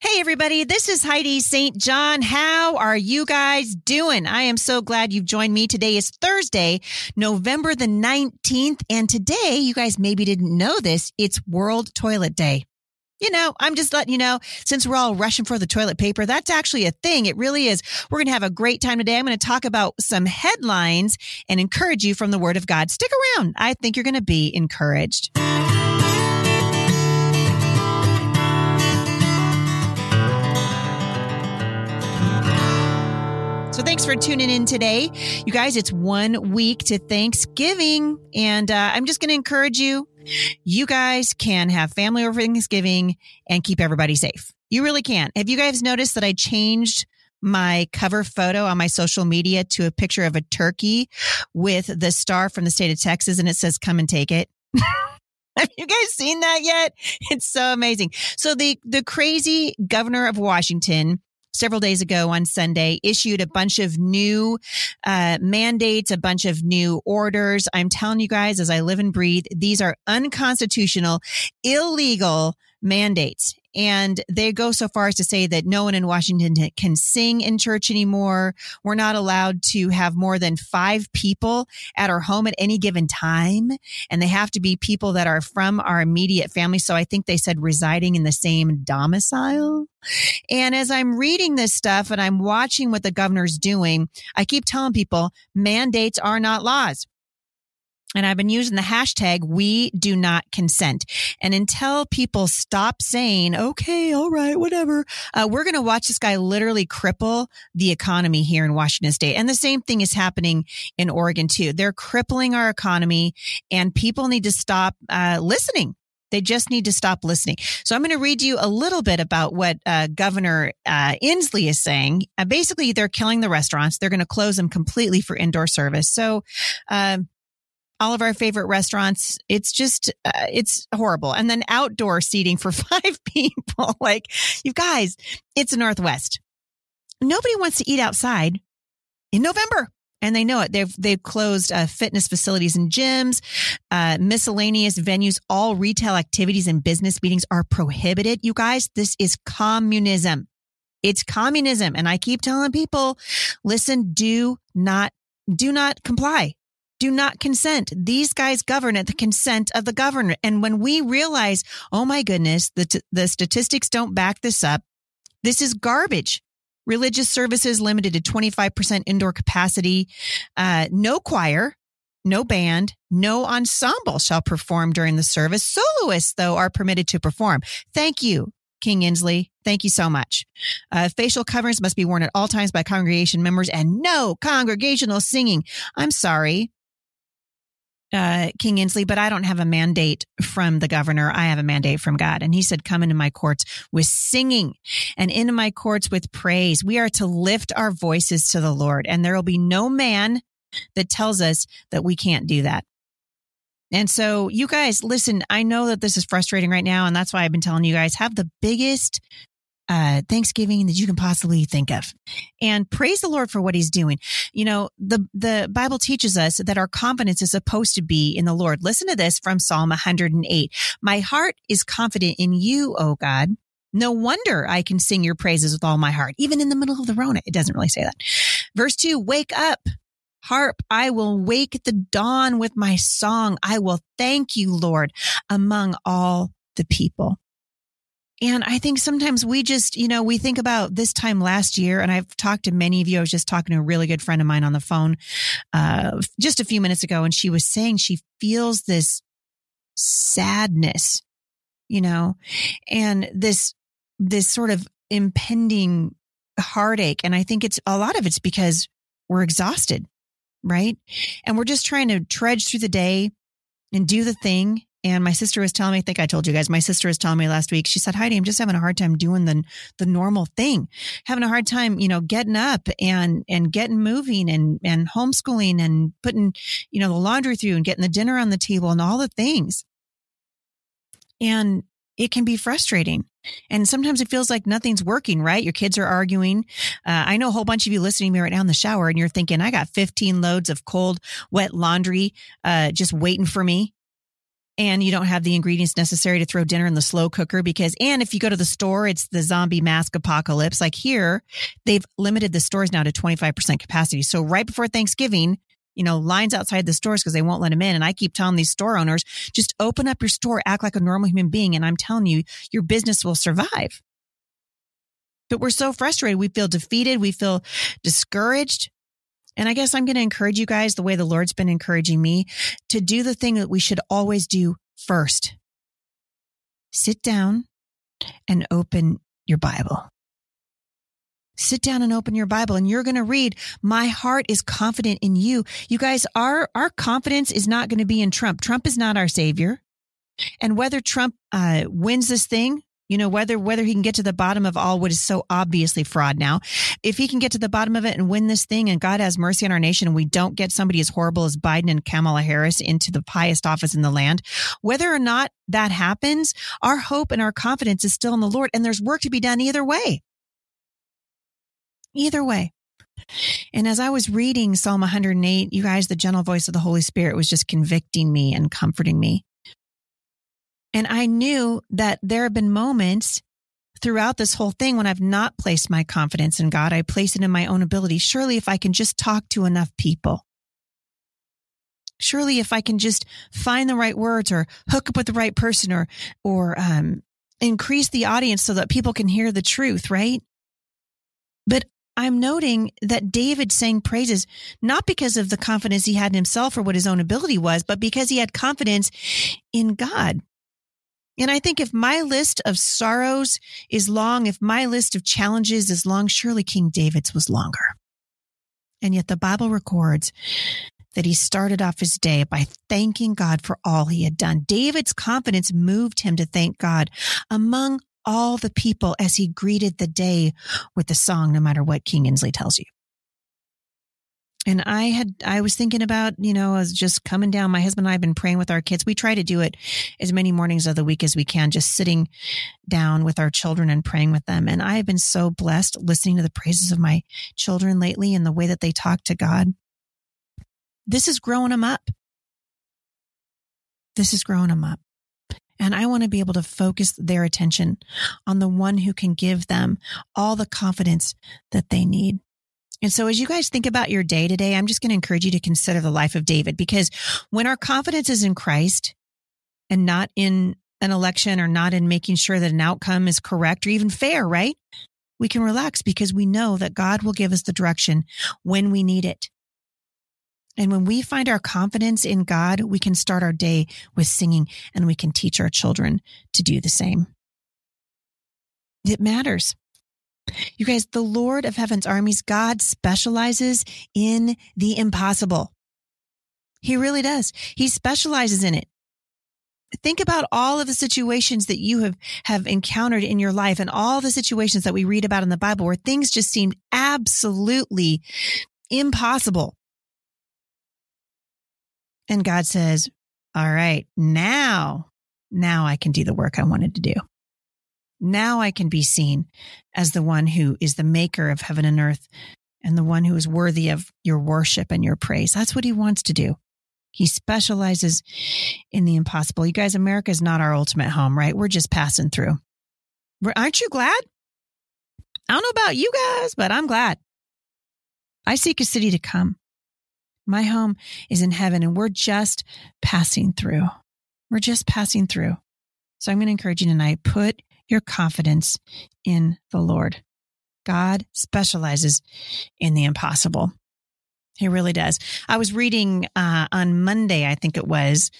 Hey, everybody. This is Heidi St. John. How are you guys doing? I am so glad you've joined me. Today is Thursday, November the 19th. And today, you guys maybe didn't know this, it's World Toilet Day. You know, I'm just letting you know, since we're all rushing for the toilet paper, that's actually a thing. It really is. We're going to have a great time today. I'm going to talk about some headlines and encourage you from the Word of God. Stick around. I think you're going to be encouraged. So thanks for tuning in today. You guys, it's one week to Thanksgiving. And uh, I'm just going to encourage you. You guys can have family over Thanksgiving and keep everybody safe. You really can. Have you guys noticed that I changed my cover photo on my social media to a picture of a turkey with the star from the state of Texas and it says, come and take it? Have you guys seen that yet? It's so amazing. So the, the crazy governor of Washington several days ago on Sunday issued a bunch of new uh, mandates, a bunch of new orders. I'm telling you guys, as I live and breathe, these are unconstitutional, illegal mandates. And they go so far as to say that no one in Washington can sing in church anymore. We're not allowed to have more than five people at our home at any given time. And they have to be people that are from our immediate family. So I think they said residing in the same domicile. And as I'm reading this stuff and I'm watching what the governor's doing, I keep telling people mandates are not laws. And I've been using the hashtag we do not consent. And until people stop saying, okay, all right, whatever, uh, we're going to watch this guy literally cripple the economy here in Washington state. And the same thing is happening in Oregon too. They're crippling our economy and people need to stop uh, listening. They just need to stop listening. So I'm going to read you a little bit about what uh, Governor uh, Inslee is saying. Uh, basically, they're killing the restaurants. They're going to close them completely for indoor service. So, um, all of our favorite restaurants. It's just, uh, it's horrible. And then outdoor seating for five people. like, you guys, it's a Northwest. Nobody wants to eat outside in November. And they know it. They've they've closed uh, fitness facilities and gyms, uh, miscellaneous venues. All retail activities and business meetings are prohibited. You guys, this is communism. It's communism, and I keep telling people, listen, do not do not comply do not consent. These guys govern at the consent of the governor. And when we realize, oh my goodness, the, t- the statistics don't back this up, this is garbage. Religious services limited to 25% indoor capacity, uh, no choir, no band, no ensemble shall perform during the service. Soloists, though, are permitted to perform. Thank you, King Inslee. Thank you so much. Uh, facial coverings must be worn at all times by congregation members and no congregational singing. I'm sorry uh, King Inslee, but I don't have a mandate from the governor. I have a mandate from God. And he said, come into my courts with singing and into my courts with praise. We are to lift our voices to the Lord and there will be no man that tells us that we can't do that. And so you guys, listen, I know that this is frustrating right now. And that's why I've been telling you guys have the biggest uh, Thanksgiving that you can possibly think of. And praise the Lord for what he's doing. You know, the, the Bible teaches us that our confidence is supposed to be in the Lord. Listen to this from Psalm 108. My heart is confident in you, O God. No wonder I can sing your praises with all my heart, even in the middle of the Rona. It doesn't really say that. Verse two, wake up. Harp, I will wake the dawn with my song. I will thank you, Lord, among all the people. And I think sometimes we just, you know, we think about this time last year, and I've talked to many of you. I was just talking to a really good friend of mine on the phone uh, just a few minutes ago, and she was saying she feels this sadness, you know, and this this sort of impending heartache. And I think it's a lot of it's because we're exhausted. right? And we're just trying to trudge through the day and do the thing. And my sister was telling me, I think I told you guys, my sister was telling me last week, she said, Heidi, I'm just having a hard time doing the, the normal thing, having a hard time, you know, getting up and, and getting moving and, and homeschooling and putting, you know, the laundry through and getting the dinner on the table and all the things. And it can be frustrating. And sometimes it feels like nothing's working, right? Your kids are arguing. Uh, I know a whole bunch of you listening to me right now in the shower and you're thinking, I got 15 loads of cold, wet laundry, uh, just waiting for me. And you don't have the ingredients necessary to throw dinner in the slow cooker because, and if you go to the store, it's the zombie mask apocalypse. Like here, they've limited the stores now to 25% capacity. So right before Thanksgiving, you know, lines outside the stores because they won't let them in. And I keep telling these store owners, just open up your store, act like a normal human being. And I'm telling you, your business will survive. But we're so frustrated. We feel defeated. We feel discouraged. And I guess I'm going to encourage you guys the way the Lord's been encouraging me to do the thing that we should always do first. Sit down and open your Bible sit down and open your Bible and you're going to read, my heart is confident in you. You guys, our, our confidence is not going to be in Trump. Trump is not our savior. And whether Trump, uh, wins this thing, you know, whether, whether he can get to the bottom of all what is so obviously fraud now, if he can get to the bottom of it and win this thing and God has mercy on our nation and we don't get somebody as horrible as Biden and Kamala Harris into the highest office in the land, whether or not that happens, our hope and our confidence is still in the Lord and there's work to be done either way. Either way. And as I was reading Psalm 108, you guys, the gentle voice of the Holy Spirit was just convicting me and comforting me. And I knew that there have been moments throughout this whole thing when I've not placed my confidence in God. I place it in my own ability. Surely, if I can just talk to enough people, surely if I can just find the right words or hook up with the right person or, or, um, increase the audience so that people can hear the truth, right? But I'm noting that David sang praises not because of the confidence he had in himself or what his own ability was, but because he had confidence in God. And I think if my list of sorrows is long, if my list of challenges is long, surely King David's was longer. And yet the Bible records that he started off his day by thanking God for all he had done. David's confidence moved him to thank God among all the people as he greeted the day with the song, no matter what King Inslee tells you. And I had, I was thinking about, you know, as just coming down. My husband and I have been praying with our kids. We try to do it as many mornings of the week as we can, just sitting down with our children and praying with them. And I have been so blessed listening to the praises of my children lately and the way that they talk to God. This is growing them up. This is growing them up. And I want to be able to focus their attention on the one who can give them all the confidence that they need. And so as you guys think about your day today, I'm just going to encourage you to consider the life of David because when our confidence is in Christ and not in an election or not in making sure that an outcome is correct or even fair, right? We can relax because we know that God will give us the direction when we need it. And when we find our confidence in God, we can start our day with singing and we can teach our children to do the same. It matters. You guys, the Lord of heaven's armies, God specializes in the impossible. He really does. He specializes in it. Think about all of the situations that you have, have encountered in your life and all the situations that we read about in the Bible where things just seemed absolutely impossible. And God says, all right, now, now I can do the work I wanted to do. Now I can be seen as the one who is the maker of heaven and earth and the one who is worthy of your worship and your praise. That's what he wants to do. He specializes in the impossible. You guys, America is not our ultimate home, right? We're just passing through. Aren't you glad? I don't know about you guys, but I'm glad. I seek a city to come. My home is in heaven and we're just passing through. We're just passing through. So I'm going to encourage you tonight, put your confidence in the Lord. God specializes in the impossible. He really does. I was reading uh, on Monday, I think it was,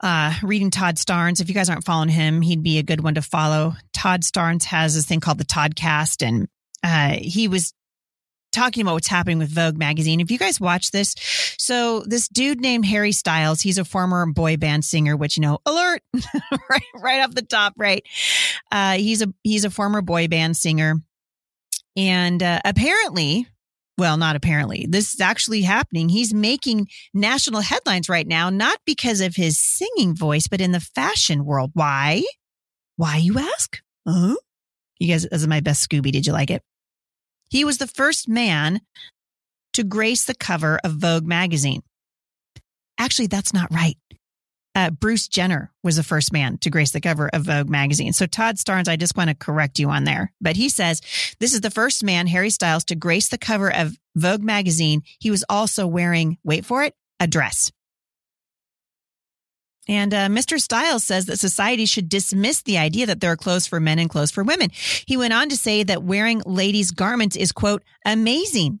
uh, reading Todd Starnes. If you guys aren't following him, he'd be a good one to follow. Todd Starnes has this thing called the Toddcast, and uh, he was talking about what's happening with Vogue magazine. If you guys watch this, so this dude named Harry Styles, he's a former boy band singer, which you know, alert, right, right off the top, right? Uh, he's a he's a former boy band singer, and uh, apparently, well, not apparently, this is actually happening. He's making national headlines right now, not because of his singing voice, but in the fashion world. Why? Why you ask? Uh-huh. You guys, this is my best Scooby. Did you like it? He was the first man to grace the cover of Vogue magazine. Actually, that's not right. Uh, Bruce Jenner was the first man to grace the cover of Vogue magazine. So Todd Starnes, I just want to correct you on there. But he says this is the first man, Harry Styles, to grace the cover of Vogue magazine. He was also wearing, wait for it, a dress. And uh, Mr. Styles says that society should dismiss the idea that there are clothes for men and clothes for women. He went on to say that wearing ladies' garments is, quote, amazing.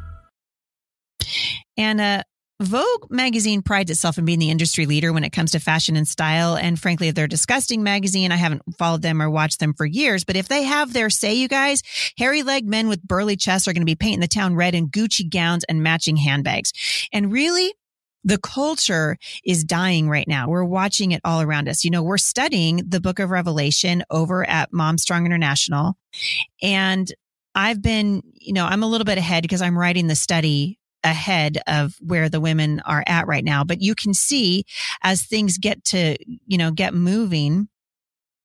And uh, Vogue magazine prides itself in being the industry leader when it comes to fashion and style. And frankly, if they're disgusting magazine, I haven't followed them or watched them for years. But if they have their say, you guys, hairy leg men with burly chests are going to be painting the town red in Gucci gowns and matching handbags. And really, the culture is dying right now. We're watching it all around us. You know, we're studying the book of Revelation over at Mom Strong International. And I've been, you know, I'm a little bit ahead because I'm writing the study ahead of where the women are at right now. But you can see as things get to, you know, get moving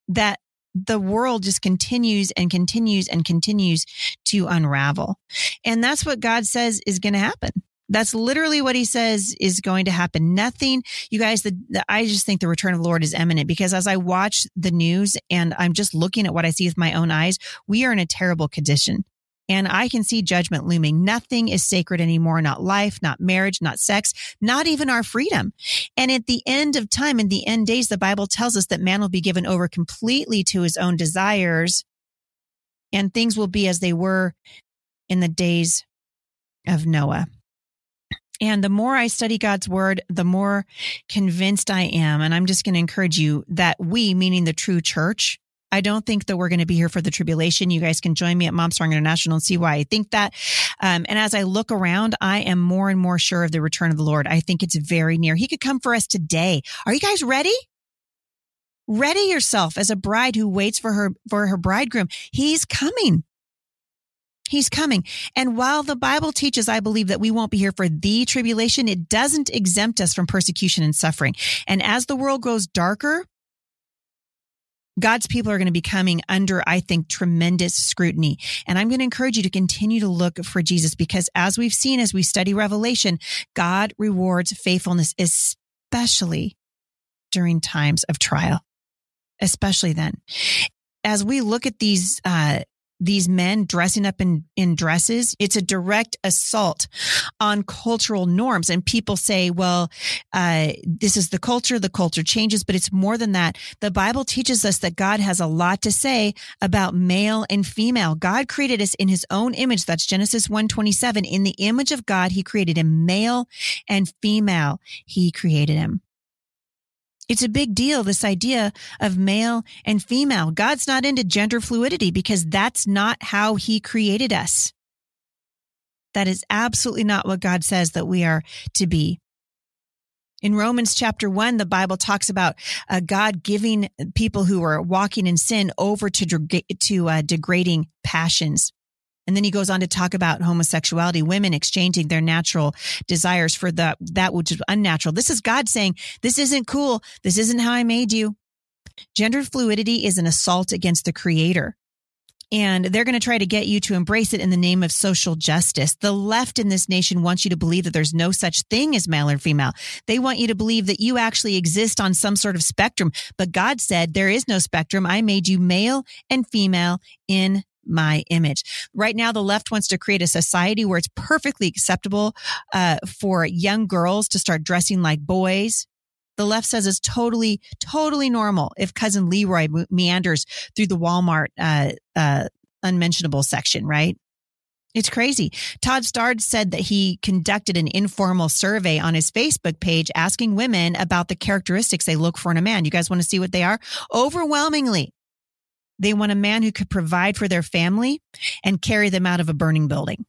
that the world just continues and continues and continues to unravel. And that's what God says is going to happen. That's literally what he says is going to happen. Nothing, you guys, the, the, I just think the return of the Lord is imminent because as I watch the news and I'm just looking at what I see with my own eyes, we are in a terrible condition. And I can see judgment looming. Nothing is sacred anymore. Not life, not marriage, not sex, not even our freedom. And at the end of time, in the end days, the Bible tells us that man will be given over completely to his own desires and things will be as they were in the days of Noah. And the more I study God's word, the more convinced I am. And I'm just going to encourage you that we, meaning the true church, I don't think that we're going to be here for the tribulation. You guys can join me at Mom Strong International and see why I think that. Um, and as I look around, I am more and more sure of the return of the Lord. I think it's very near. He could come for us today. Are you guys ready? Ready yourself as a bride who waits for her, for her bridegroom. He's coming. He's coming. And while the Bible teaches, I believe that we won't be here for the tribulation, it doesn't exempt us from persecution and suffering. And as the world grows darker, God's people are going to be coming under, I think, tremendous scrutiny. And I'm going to encourage you to continue to look for Jesus because as we've seen as we study Revelation, God rewards faithfulness, especially during times of trial, especially then. As we look at these, uh, these men dressing up in, in dresses. It's a direct assault on cultural norms. And people say, well, uh, this is the culture. The culture changes, but it's more than that. The Bible teaches us that God has a lot to say about male and female. God created us in his own image. That's Genesis 127. In the image of God, he created him male and female. He created him. It's a big deal, this idea of male and female. God's not into gender fluidity because that's not how he created us. That is absolutely not what God says that we are to be. In Romans chapter one, the Bible talks about uh, God giving people who are walking in sin over to, to uh, degrading passions. And then he goes on to talk about homosexuality, women exchanging their natural desires for the, that which is unnatural. This is God saying, this isn't cool. This isn't how I made you. Gender fluidity is an assault against the creator. And they're going to try to get you to embrace it in the name of social justice. The left in this nation wants you to believe that there's no such thing as male or female. They want you to believe that you actually exist on some sort of spectrum. But God said there is no spectrum. I made you male and female in my image. Right now, the left wants to create a society where it's perfectly acceptable uh, for young girls to start dressing like boys. The left says it's totally, totally normal if cousin Leroy meanders through the Walmart uh, uh, unmentionable section, right? It's crazy. Todd Starnes said that he conducted an informal survey on his Facebook page asking women about the characteristics they look for in a man. You guys want to see what they are? Overwhelmingly, they want a man who could provide for their family and carry them out of a burning building.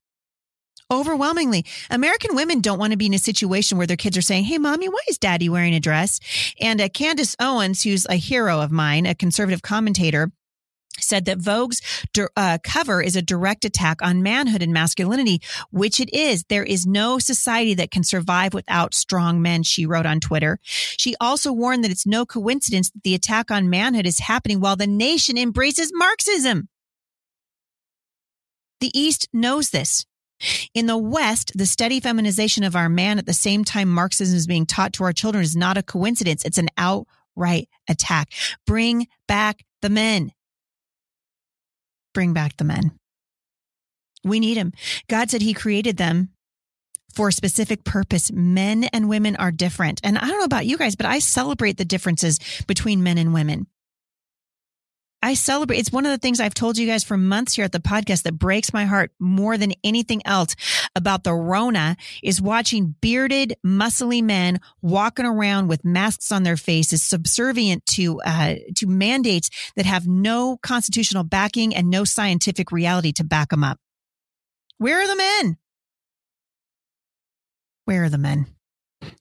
Overwhelmingly, American women don't want to be in a situation where their kids are saying, Hey, mommy, why is daddy wearing a dress? And uh, Candace Owens, who's a hero of mine, a conservative commentator, said that Vogue's uh, cover is a direct attack on manhood and masculinity, which it is. There is no society that can survive without strong men, she wrote on Twitter. She also warned that it's no coincidence that the attack on manhood is happening while the nation embraces Marxism. The East knows this. In the West, the steady feminization of our man at the same time Marxism is being taught to our children is not a coincidence. It's an outright attack. Bring back the men bring back the men. We need him. God said he created them for a specific purpose. Men and women are different. And I don't know about you guys, but I celebrate the differences between men and women. I celebrate. It's one of the things I've told you guys for months here at the podcast that breaks my heart more than anything else about the Rona is watching bearded, muscly men walking around with masks on their faces, subservient to, uh, to mandates that have no constitutional backing and no scientific reality to back them up. Where are the men? Where are the men?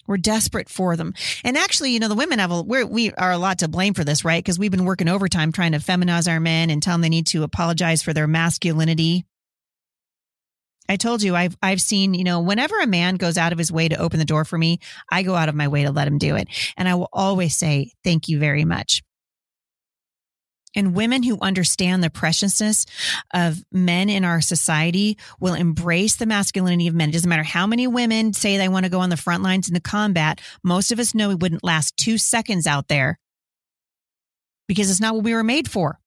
We're desperate for them. And actually, you know, the women have a, we're, we are a lot to blame for this, right? Because we've been working overtime trying to feminize our men and tell them they need to apologize for their masculinity. I told you I've I've seen, you know, whenever a man goes out of his way to open the door for me, I go out of my way to let him do it. And I will always say thank you very much. And women who understand the preciousness of men in our society will embrace the masculinity of men. It doesn't matter how many women say they want to go on the front lines in the combat. Most of us know we wouldn't last two seconds out there because it's not what we were made for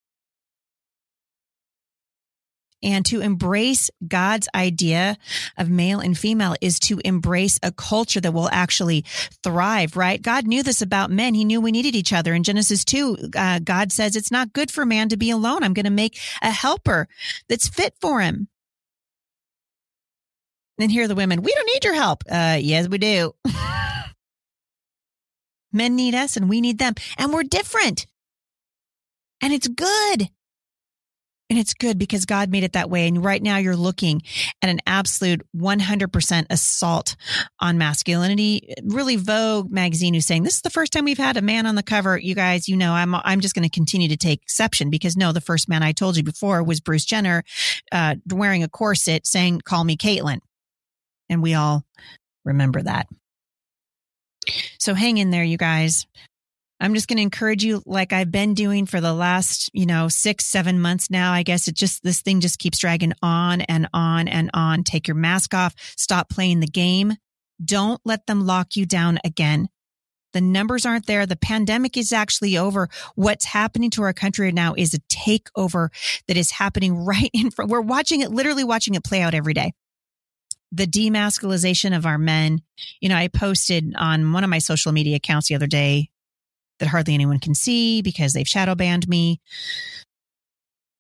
and to embrace God's idea of male and female is to embrace a culture that will actually thrive, right? God knew this about men. He knew we needed each other. In Genesis 2, uh, God says it's not good for man to be alone. I'm going to make a helper that's fit for him. And here are the women. We don't need your help. Uh, yes, we do. Men need us and we need them. And we're different. And it's good. And it's good because God made it that way. And right now you're looking at an absolute 100% assault on masculinity. Really Vogue magazine who's saying this is the first time we've had a man on the cover. You guys, you know, I'm, I'm just going to continue to take exception because no, the first man I told you before was Bruce Jenner, uh, wearing a corset saying, call me Caitlyn. And we all remember that. So hang in there, you guys. I'm just going to encourage you, like I've been doing for the last, you know, six, seven months now. I guess it just, this thing just keeps dragging on and on and on. Take your mask off. Stop playing the game. Don't let them lock you down again. The numbers aren't there. The pandemic is actually over. What's happening to our country now is a takeover that is happening right in front. We're watching it, literally watching it play out every day the demasculization of our men. You know, I posted on one of my social media accounts the other day that hardly anyone can see because they've shadow banned me.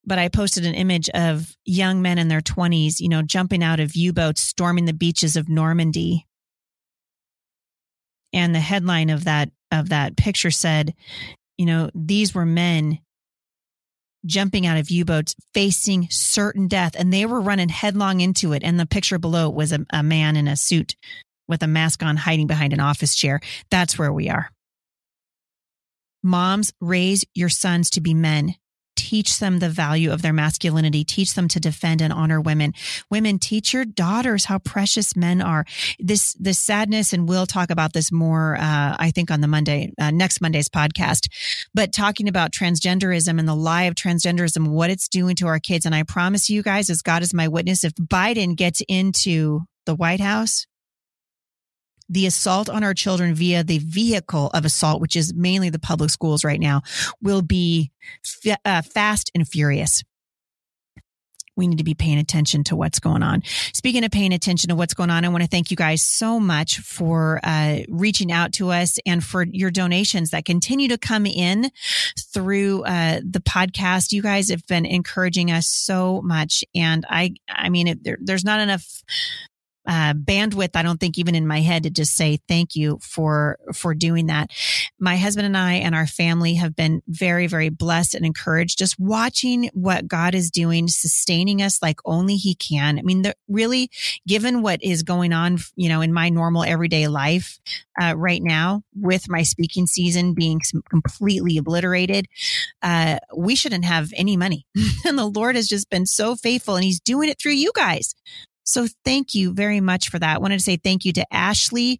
But I posted an image of young men in their 20s, you know, jumping out of U boats, storming the beaches of Normandy. And the headline of that of that picture said, you know, these were men jumping out of U boats, facing certain death, and they were running headlong into it. And the picture below was a, a man in a suit with a mask on, hiding behind an office chair. That's where we are. Moms, raise your sons to be men. Teach them the value of their masculinity. Teach them to defend and honor women. Women, teach your daughters how precious men are. This, this sadness, and we'll talk about this more, uh, I think on the Monday, uh, next Monday's podcast, but talking about transgenderism and the lie of transgenderism, what it's doing to our kids. And I promise you guys, as God is my witness, if Biden gets into the White House, the assault on our children via the vehicle of assault, which is mainly the public schools right now, will be f- uh, fast and furious. we need to be paying attention to what's going on. Speaking of paying attention to what's going on, I want to thank you guys so much for uh, reaching out to us and for your donations that continue to come in through uh, the podcast. You guys have been encouraging us so much, and I, I mean, it, there, there's not enough uh, bandwidth. I don't think even in my head to just say thank you for for doing that. My husband and I and our family have been very very blessed and encouraged just watching what God is doing, sustaining us like only He can. I mean, the, really, given what is going on, you know, in my normal everyday life uh, right now, with my speaking season being completely obliterated, uh, we shouldn't have any money. and the Lord has just been so faithful, and He's doing it through you guys. So thank you very much for that. I wanted to say thank you to Ashley.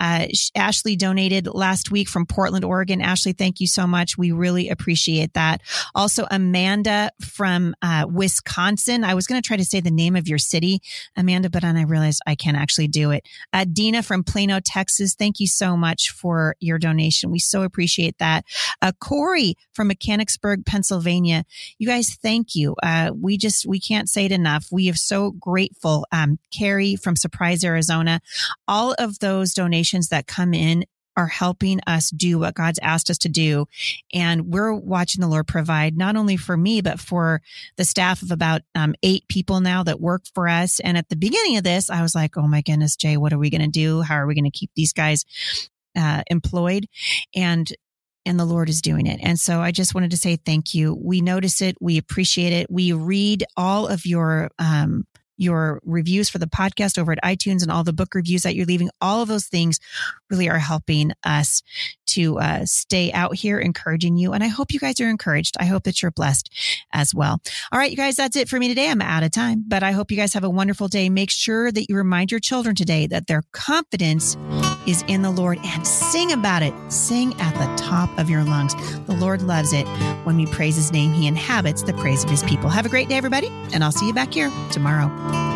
Uh, Ashley donated last week from Portland, Oregon. Ashley, thank you so much. We really appreciate that. Also, Amanda from uh, Wisconsin. I was going to try to say the name of your city, Amanda, but then I realized I can't actually do it. Uh, Dina from Plano, Texas. Thank you so much for your donation. We so appreciate that. Uh, Corey from Mechanicsburg, Pennsylvania. You guys, thank you. Uh, we just, we can't say it enough. We are so grateful um, Carrie from Surprise, Arizona. All of those donations that come in are helping us do what God's asked us to do. And we're watching the Lord provide not only for me, but for the staff of about um, eight people now that work for us. And at the beginning of this, I was like, oh my goodness, Jay, what are we going to do? How are we going to keep these guys uh, employed? And and the Lord is doing it. And so I just wanted to say thank you. We notice it. We appreciate it. We read all of your um, your reviews for the podcast over at iTunes and all the book reviews that you're leaving. All of those things really are helping us to uh, stay out here encouraging you. And I hope you guys are encouraged. I hope that you're blessed as well. All right, you guys, that's it for me today. I'm out of time, but I hope you guys have a wonderful day. Make sure that you remind your children today that their confidence is in the Lord and sing about it. Sing at the top of your lungs. The Lord loves it when we praise his name. He inhabits the praise of his people. Have a great day, everybody, and I'll see you back here tomorrow.